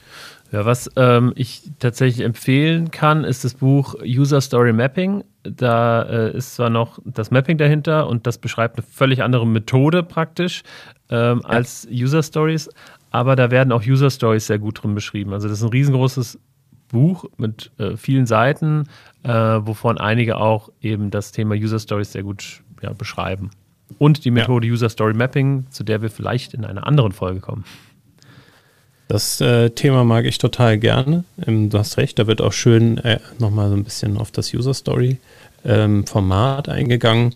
Ja, was ähm, ich tatsächlich empfehlen kann, ist das Buch User Story Mapping. Da äh, ist zwar noch das Mapping dahinter und das beschreibt eine völlig andere Methode praktisch ähm, ja. als User Stories, aber da werden auch User Stories sehr gut drin beschrieben. Also das ist ein riesengroßes Buch mit äh, vielen Seiten, äh, wovon einige auch eben das Thema User Stories sehr gut ja, beschreiben. Und die Methode ja. User Story Mapping, zu der wir vielleicht in einer anderen Folge kommen. Das äh, Thema mag ich total gerne. Ähm, du hast recht, da wird auch schön äh, nochmal so ein bisschen auf das User Story ähm, Format eingegangen.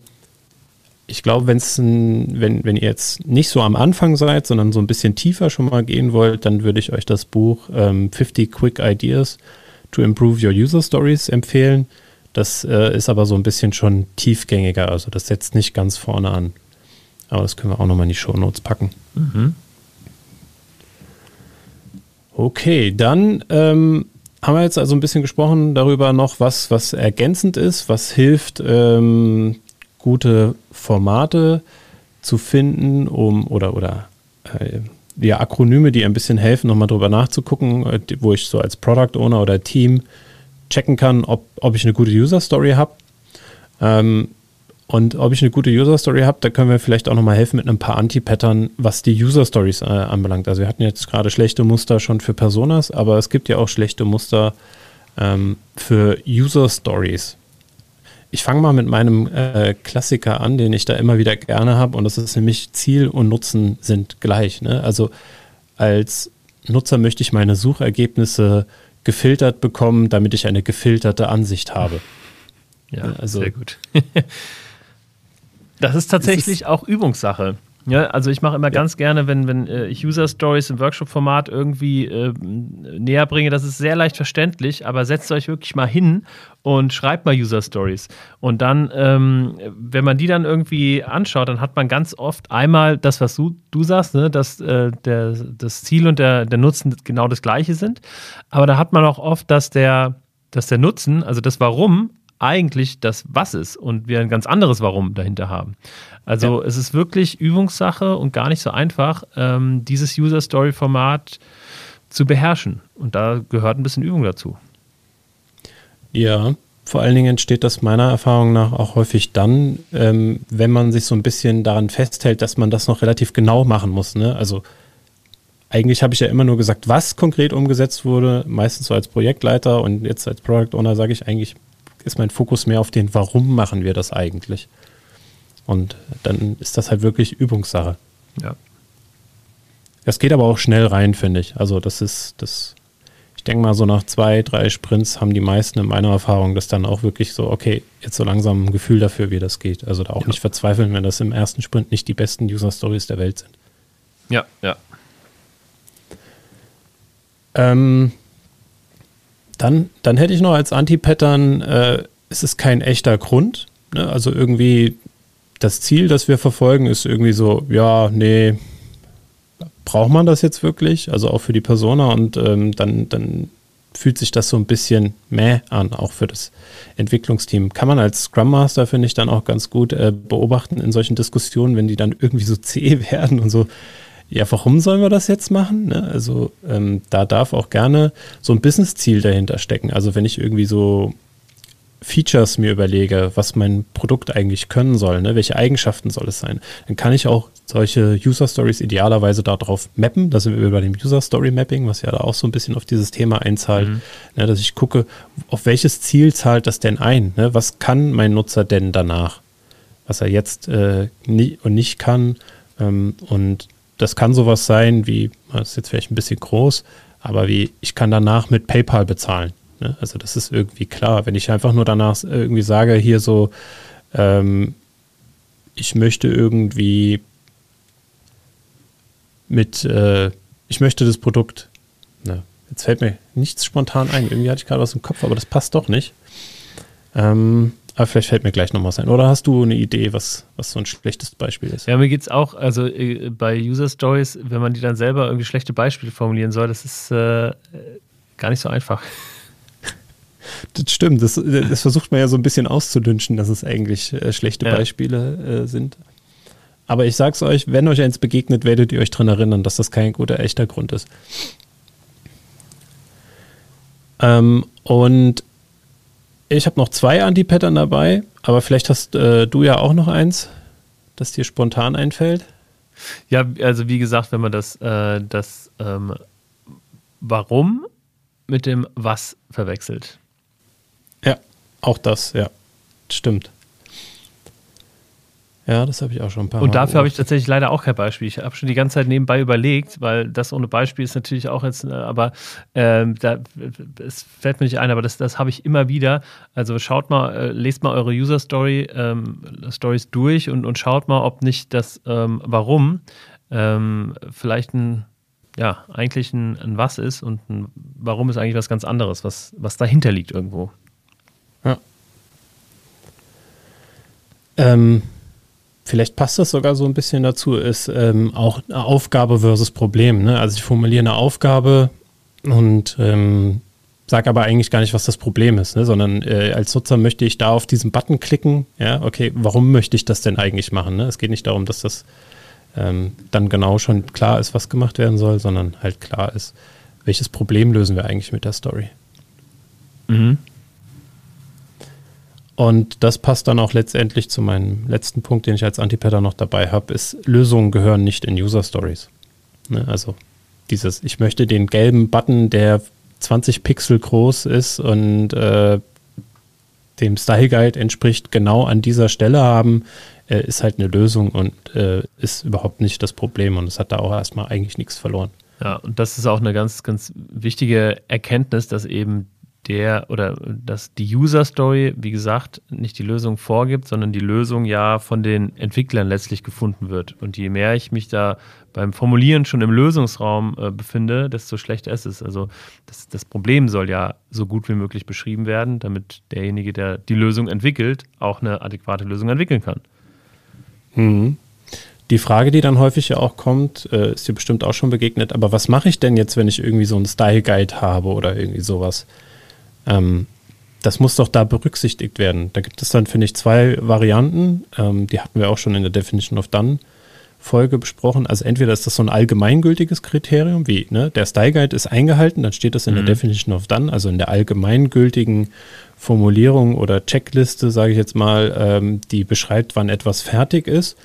Ich glaube, wenn's ein, wenn, wenn ihr jetzt nicht so am Anfang seid, sondern so ein bisschen tiefer schon mal gehen wollt, dann würde ich euch das Buch ähm, 50 Quick Ideas to Improve Your User Stories empfehlen. Das äh, ist aber so ein bisschen schon tiefgängiger, also das setzt nicht ganz vorne an. Aber das können wir auch nochmal in die Show Notes packen. Mhm. Okay, dann ähm, haben wir jetzt also ein bisschen gesprochen darüber noch, was, was ergänzend ist, was hilft, ähm, gute Formate zu finden, um oder oder äh, ja, Akronyme, die ein bisschen helfen, nochmal drüber nachzugucken, äh, wo ich so als Product Owner oder Team checken kann, ob, ob ich eine gute User Story habe. Ähm, und ob ich eine gute User Story habe, da können wir vielleicht auch nochmal helfen mit ein paar Anti-Pattern, was die User Stories äh, anbelangt. Also wir hatten jetzt gerade schlechte Muster schon für Personas, aber es gibt ja auch schlechte Muster ähm, für User Stories. Ich fange mal mit meinem äh, Klassiker an, den ich da immer wieder gerne habe, und das ist nämlich Ziel und Nutzen sind gleich. Ne? Also als Nutzer möchte ich meine Suchergebnisse gefiltert bekommen, damit ich eine gefilterte Ansicht habe. Ja, also, sehr gut. Das ist tatsächlich ist auch Übungssache. Ja, also ich mache immer ja. ganz gerne, wenn, wenn äh, ich User Stories im Workshop-Format irgendwie äh, näher bringe, das ist sehr leicht verständlich, aber setzt euch wirklich mal hin und schreibt mal User Stories. Und dann, ähm, wenn man die dann irgendwie anschaut, dann hat man ganz oft einmal das, was du, du sagst, ne, dass äh, der, das Ziel und der, der Nutzen genau das gleiche sind. Aber da hat man auch oft, dass der, dass der Nutzen, also das Warum, eigentlich das Was ist und wir ein ganz anderes Warum dahinter haben. Also ja. es ist wirklich Übungssache und gar nicht so einfach, ähm, dieses User Story Format zu beherrschen. Und da gehört ein bisschen Übung dazu. Ja, vor allen Dingen entsteht das meiner Erfahrung nach auch häufig dann, ähm, wenn man sich so ein bisschen daran festhält, dass man das noch relativ genau machen muss. Ne? Also eigentlich habe ich ja immer nur gesagt, was konkret umgesetzt wurde, meistens so als Projektleiter und jetzt als Product Owner sage ich eigentlich, ist mein Fokus mehr auf den, warum machen wir das eigentlich? Und dann ist das halt wirklich Übungssache. Ja. Es geht aber auch schnell rein, finde ich. Also das ist, das, ich denke mal, so nach zwei, drei Sprints haben die meisten in meiner Erfahrung das dann auch wirklich so, okay, jetzt so langsam ein Gefühl dafür, wie das geht. Also da auch ja. nicht verzweifeln, wenn das im ersten Sprint nicht die besten User Stories der Welt sind. Ja, ja. Ähm, dann, dann hätte ich noch als Anti-Pattern, äh, es ist kein echter Grund. Ne? Also irgendwie das Ziel, das wir verfolgen, ist irgendwie so, ja, nee, braucht man das jetzt wirklich? Also auch für die Persona und ähm, dann, dann fühlt sich das so ein bisschen meh an, auch für das Entwicklungsteam. Kann man als Scrum Master, finde ich, dann auch ganz gut äh, beobachten in solchen Diskussionen, wenn die dann irgendwie so zäh werden und so, ja, warum sollen wir das jetzt machen? Ne? Also ähm, da darf auch gerne so ein Business-Ziel dahinter stecken. Also wenn ich irgendwie so Features mir überlege, was mein Produkt eigentlich können soll, ne? welche Eigenschaften soll es sein, dann kann ich auch solche User Stories idealerweise darauf mappen. Da sind wir bei dem User Story Mapping, was ja da auch so ein bisschen auf dieses Thema einzahlt, mhm. ne? dass ich gucke, auf welches Ziel zahlt das denn ein? Ne? Was kann mein Nutzer denn danach? Was er jetzt äh, nie und nicht kann. Ähm, und das kann sowas sein wie, das ist jetzt vielleicht ein bisschen groß, aber wie, ich kann danach mit PayPal bezahlen. Ne? Also das ist irgendwie klar. Wenn ich einfach nur danach irgendwie sage, hier so, ähm, ich möchte irgendwie mit, äh, ich möchte das Produkt, ne? jetzt fällt mir nichts spontan ein. Irgendwie hatte ich gerade was im Kopf, aber das passt doch nicht. Ähm, aber vielleicht fällt mir gleich noch was ein. Oder hast du eine Idee, was, was so ein schlechtes Beispiel ist? Ja, mir geht es auch, also äh, bei User Stories, wenn man die dann selber irgendwie schlechte Beispiele formulieren soll, das ist äh, gar nicht so einfach. Das stimmt, das, das, versucht man ja so ein bisschen auszudünschen, dass es eigentlich äh, schlechte ja. Beispiele äh, sind. Aber ich sag's euch, wenn euch eins begegnet, werdet ihr euch daran erinnern, dass das kein guter, echter Grund ist. Ähm, und ich habe noch zwei Anti-Pattern dabei, aber vielleicht hast äh, du ja auch noch eins, das dir spontan einfällt. Ja, also wie gesagt, wenn man das, äh, das ähm, Warum mit dem Was verwechselt. Ja, auch das, ja. Stimmt. Ja, das habe ich auch schon ein paar Mal. Und dafür habe ich tatsächlich leider auch kein Beispiel. Ich habe schon die ganze Zeit nebenbei überlegt, weil das ohne Beispiel ist natürlich auch jetzt, äh, aber ähm, da, es fällt mir nicht ein, aber das, das habe ich immer wieder. Also schaut mal, äh, lest mal eure User Story ähm, Stories durch und, und schaut mal, ob nicht das ähm, Warum ähm, vielleicht ein ja, eigentlich ein, ein Was ist und ein Warum ist eigentlich was ganz anderes, was, was dahinter liegt irgendwo. Ja. Ähm, vielleicht passt das sogar so ein bisschen dazu, ist ähm, auch Aufgabe versus Problem. Ne? Also ich formuliere eine Aufgabe und ähm, sage aber eigentlich gar nicht, was das Problem ist, ne? sondern äh, als Nutzer möchte ich da auf diesen Button klicken. Ja, okay, warum möchte ich das denn eigentlich machen? Ne? Es geht nicht darum, dass das ähm, dann genau schon klar ist, was gemacht werden soll, sondern halt klar ist, welches Problem lösen wir eigentlich mit der Story. Mhm. Und das passt dann auch letztendlich zu meinem letzten Punkt, den ich als Antipatter noch dabei habe, ist, Lösungen gehören nicht in User Stories. Ne? Also dieses, ich möchte den gelben Button, der 20 Pixel groß ist und äh, dem Style Guide entspricht, genau an dieser Stelle haben, äh, ist halt eine Lösung und äh, ist überhaupt nicht das Problem und es hat da auch erstmal eigentlich nichts verloren. Ja, und das ist auch eine ganz, ganz wichtige Erkenntnis, dass eben der oder dass die User Story, wie gesagt, nicht die Lösung vorgibt, sondern die Lösung ja von den Entwicklern letztlich gefunden wird. Und je mehr ich mich da beim Formulieren schon im Lösungsraum äh, befinde, desto schlechter ist es. Also das, das Problem soll ja so gut wie möglich beschrieben werden, damit derjenige, der die Lösung entwickelt, auch eine adäquate Lösung entwickeln kann. Mhm. Die Frage, die dann häufig ja auch kommt, äh, ist dir bestimmt auch schon begegnet, aber was mache ich denn jetzt, wenn ich irgendwie so einen Style Guide habe oder irgendwie sowas? Ähm, das muss doch da berücksichtigt werden. Da gibt es dann, finde ich, zwei Varianten. Ähm, die hatten wir auch schon in der Definition of Done Folge besprochen. Also entweder ist das so ein allgemeingültiges Kriterium, wie ne, der Style Guide ist eingehalten, dann steht das in mhm. der Definition of Done, also in der allgemeingültigen Formulierung oder Checkliste, sage ich jetzt mal, ähm, die beschreibt, wann etwas fertig ist.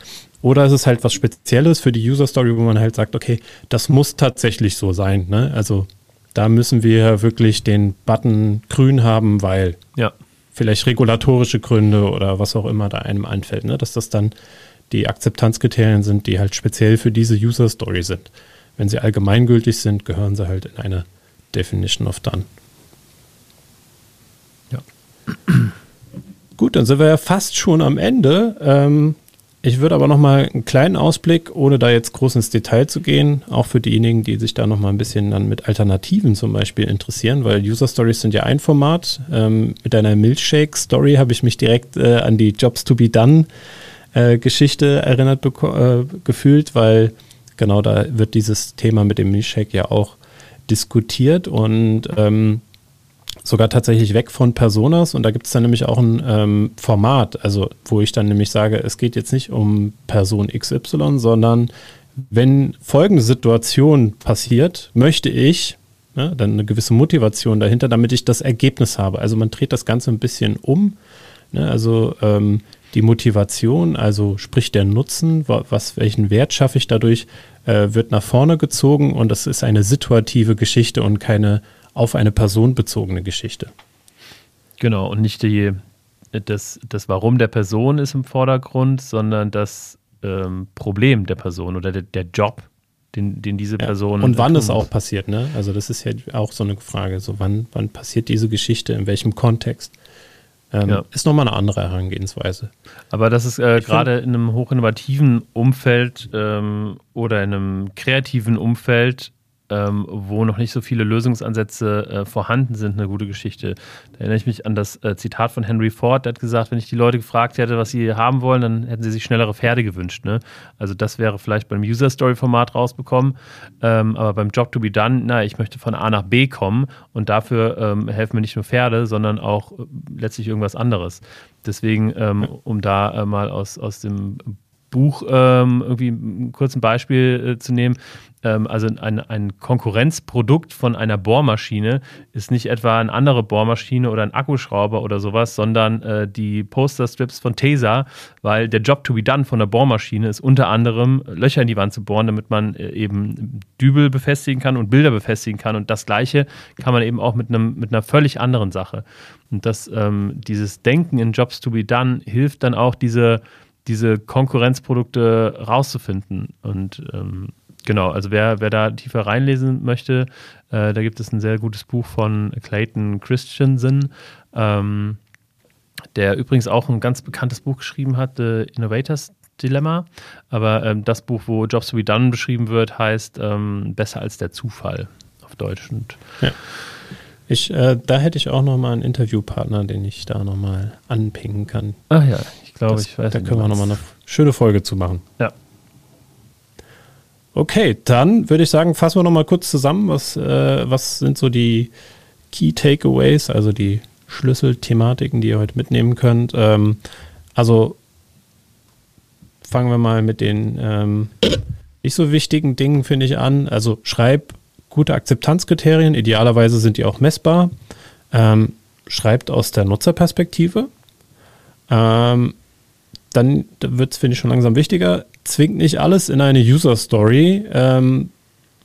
Oder ist es halt was Spezielles für die User Story, wo man halt sagt, okay, das muss tatsächlich so sein. Ne? Also da müssen wir wirklich den Button grün haben, weil ja. vielleicht regulatorische Gründe oder was auch immer da einem einfällt, ne? dass das dann die Akzeptanzkriterien sind, die halt speziell für diese User Story sind. Wenn sie allgemeingültig sind, gehören sie halt in eine Definition of Done. Ja. Gut, dann sind wir ja fast schon am Ende. Ähm, ich würde aber noch mal einen kleinen Ausblick, ohne da jetzt groß ins Detail zu gehen, auch für diejenigen, die sich da noch mal ein bisschen dann mit Alternativen zum Beispiel interessieren, weil User Stories sind ja ein Format. Ähm, mit einer Milkshake Story habe ich mich direkt äh, an die Jobs to be done äh, Geschichte erinnert äh, gefühlt, weil genau da wird dieses Thema mit dem Milkshake ja auch diskutiert und ähm, sogar tatsächlich weg von Personas und da gibt es dann nämlich auch ein ähm, Format, also wo ich dann nämlich sage, es geht jetzt nicht um Person XY, sondern wenn folgende Situation passiert, möchte ich ne, dann eine gewisse Motivation dahinter, damit ich das Ergebnis habe. Also man dreht das Ganze ein bisschen um. Ne, also ähm, die Motivation, also sprich der Nutzen, was, welchen Wert schaffe ich dadurch, äh, wird nach vorne gezogen und das ist eine situative Geschichte und keine auf eine Person bezogene Geschichte. Genau, und nicht die, das, das Warum der Person ist im Vordergrund, sondern das ähm, Problem der Person oder der, der Job, den, den diese Person. Ja, und wann es auch passiert, ne? Also das ist ja auch so eine Frage. So, wann, wann passiert diese Geschichte, in welchem Kontext? Ähm, ja. Ist nochmal eine andere Herangehensweise. Aber das ist äh, gerade in einem hochinnovativen Umfeld ähm, oder in einem kreativen Umfeld ähm, wo noch nicht so viele Lösungsansätze äh, vorhanden sind, eine gute Geschichte. Da erinnere ich mich an das äh, Zitat von Henry Ford, der hat gesagt, wenn ich die Leute gefragt hätte, was sie haben wollen, dann hätten sie sich schnellere Pferde gewünscht. Ne? Also das wäre vielleicht beim User-Story-Format rausbekommen, ähm, aber beim Job to be done, na, ich möchte von A nach B kommen und dafür ähm, helfen mir nicht nur Pferde, sondern auch äh, letztlich irgendwas anderes. Deswegen, ähm, um da äh, mal aus, aus dem Buch ähm, irgendwie ein kurzes Beispiel äh, zu nehmen. Ähm, also ein, ein Konkurrenzprodukt von einer Bohrmaschine ist nicht etwa eine andere Bohrmaschine oder ein Akkuschrauber oder sowas, sondern äh, die Posterstrips von Taser, weil der Job to be done von der Bohrmaschine ist unter anderem Löcher in die Wand zu bohren, damit man äh, eben Dübel befestigen kann und Bilder befestigen kann. Und das Gleiche kann man eben auch mit, einem, mit einer völlig anderen Sache. Und das, ähm, dieses Denken in Jobs to be done hilft dann auch diese diese Konkurrenzprodukte rauszufinden. Und ähm, genau, also wer, wer da tiefer reinlesen möchte, äh, da gibt es ein sehr gutes Buch von Clayton Christensen, ähm, der übrigens auch ein ganz bekanntes Buch geschrieben hat, The Innovators Dilemma. Aber ähm, das Buch, wo Jobs to be done beschrieben wird, heißt ähm, Besser als der Zufall auf Deutsch. Und ja. Ich, äh, da hätte ich auch noch mal einen Interviewpartner, den ich da noch mal anpingen kann. Ach ja, glaube, ich weiß. Da können wir noch mal eine schöne Folge zu machen. Ja. Okay, dann würde ich sagen, fassen wir noch mal kurz zusammen, was, äh, was sind so die Key Takeaways, also die Schlüsselthematiken, die ihr heute mitnehmen könnt. Ähm, also fangen wir mal mit den ähm, nicht so wichtigen Dingen, finde ich, an. Also schreib gute Akzeptanzkriterien, idealerweise sind die auch messbar. Ähm, schreibt aus der Nutzerperspektive. Ähm, dann wird es, finde ich, schon langsam wichtiger. Zwingt nicht alles in eine User Story, ähm,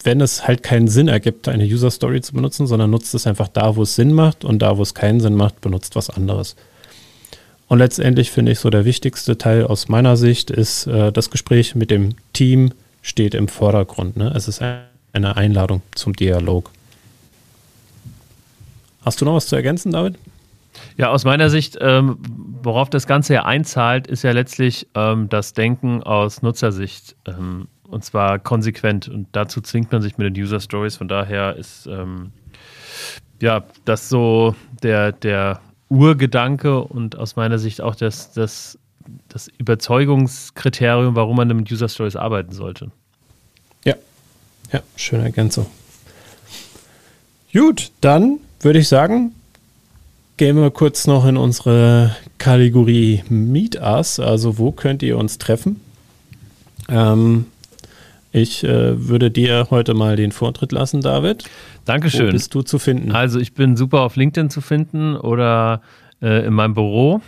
wenn es halt keinen Sinn ergibt, eine User Story zu benutzen, sondern nutzt es einfach da, wo es Sinn macht und da, wo es keinen Sinn macht, benutzt was anderes. Und letztendlich finde ich so der wichtigste Teil aus meiner Sicht ist, äh, das Gespräch mit dem Team steht im Vordergrund. Ne? Es ist eine Einladung zum Dialog. Hast du noch was zu ergänzen, David? Ja, aus meiner Sicht, ähm, worauf das Ganze ja einzahlt, ist ja letztlich ähm, das Denken aus Nutzersicht. Ähm, und zwar konsequent. Und dazu zwingt man sich mit den User Stories. Von daher ist ähm, ja das so der, der Urgedanke und aus meiner Sicht auch das, das, das Überzeugungskriterium, warum man mit User Stories arbeiten sollte. Ja, ja, schöne Ergänzung. Gut, dann würde ich sagen, gehen wir kurz noch in unsere Kategorie Meet Us. Also, wo könnt ihr uns treffen? Ähm, ich äh, würde dir heute mal den Vortritt lassen, David. Dankeschön. Wo bist du zu finden? Also, ich bin super auf LinkedIn zu finden oder äh, in meinem Büro,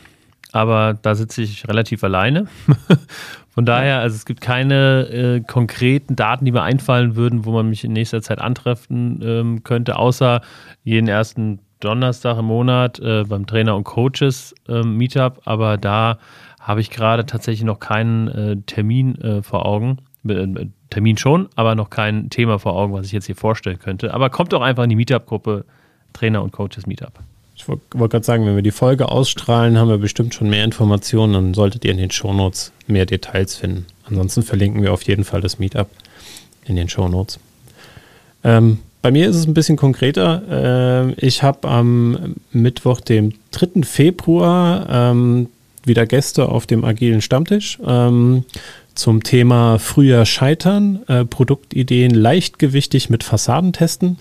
aber da sitze ich relativ alleine. Von daher, also es gibt keine äh, konkreten Daten, die mir einfallen würden, wo man mich in nächster Zeit antreffen ähm, könnte, außer jeden ersten Donnerstag im Monat äh, beim Trainer und Coaches äh, Meetup. Aber da habe ich gerade tatsächlich noch keinen äh, Termin äh, vor Augen. Äh, Termin schon, aber noch kein Thema vor Augen, was ich jetzt hier vorstellen könnte. Aber kommt doch einfach in die Meetup-Gruppe Trainer und Coaches Meetup. Ich wollte wollt gerade sagen, wenn wir die Folge ausstrahlen, haben wir bestimmt schon mehr Informationen. Dann solltet ihr in den Shownotes mehr Details finden. Ansonsten verlinken wir auf jeden Fall das Meetup in den Shownotes. Ähm, bei mir ist es ein bisschen konkreter. Äh, ich habe am Mittwoch, dem 3. Februar, ähm, wieder Gäste auf dem agilen Stammtisch ähm, zum Thema früher scheitern, äh, Produktideen leichtgewichtig mit Fassaden testen.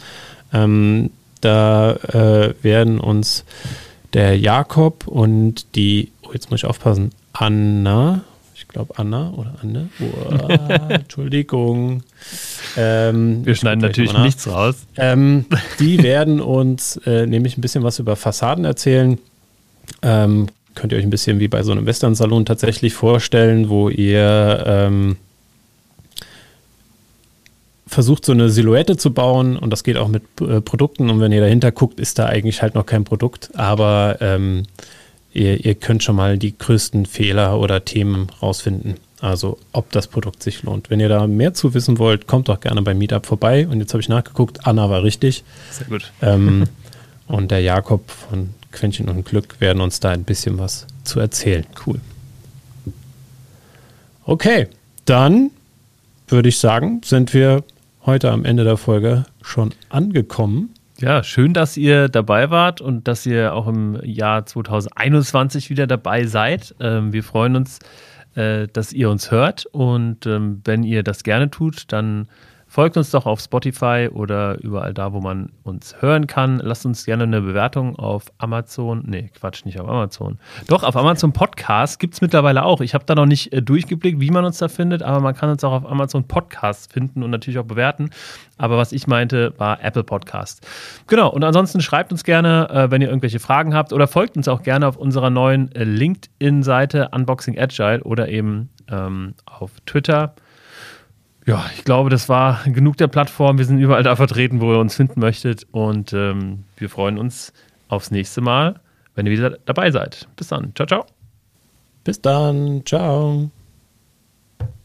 Ähm, da äh, werden uns der Jakob und die, oh, jetzt muss ich aufpassen, Anna, glaube Anna oder Anne, oh, Entschuldigung. Ähm, Wir schneiden natürlich nichts raus. Ähm, die werden uns äh, nämlich ein bisschen was über Fassaden erzählen. Ähm, könnt ihr euch ein bisschen wie bei so einem Western-Salon tatsächlich vorstellen, wo ihr ähm, versucht, so eine Silhouette zu bauen und das geht auch mit äh, Produkten. Und wenn ihr dahinter guckt, ist da eigentlich halt noch kein Produkt, aber ähm, ihr, ihr könnt schon mal die größten Fehler oder Themen rausfinden. Also ob das Produkt sich lohnt. Wenn ihr da mehr zu wissen wollt, kommt doch gerne beim Meetup vorbei. Und jetzt habe ich nachgeguckt, Anna war richtig. Sehr gut. Ähm, und der Jakob von Quäntchen und Glück werden uns da ein bisschen was zu erzählen. Cool. Okay, dann würde ich sagen, sind wir heute am Ende der Folge schon angekommen. Ja, schön, dass ihr dabei wart und dass ihr auch im Jahr 2021 wieder dabei seid. Ähm, wir freuen uns, äh, dass ihr uns hört und ähm, wenn ihr das gerne tut, dann Folgt uns doch auf Spotify oder überall da, wo man uns hören kann. Lasst uns gerne eine Bewertung auf Amazon. Nee, Quatsch, nicht auf Amazon. Doch, auf Amazon Podcast gibt es mittlerweile auch. Ich habe da noch nicht äh, durchgeblickt, wie man uns da findet, aber man kann uns auch auf Amazon Podcast finden und natürlich auch bewerten. Aber was ich meinte, war Apple Podcast. Genau, und ansonsten schreibt uns gerne, äh, wenn ihr irgendwelche Fragen habt oder folgt uns auch gerne auf unserer neuen äh, LinkedIn-Seite Unboxing Agile oder eben ähm, auf Twitter. Ja, ich glaube, das war genug der Plattform. Wir sind überall da vertreten, wo ihr uns finden möchtet. Und ähm, wir freuen uns aufs nächste Mal, wenn ihr wieder dabei seid. Bis dann. Ciao, ciao. Bis dann. Ciao.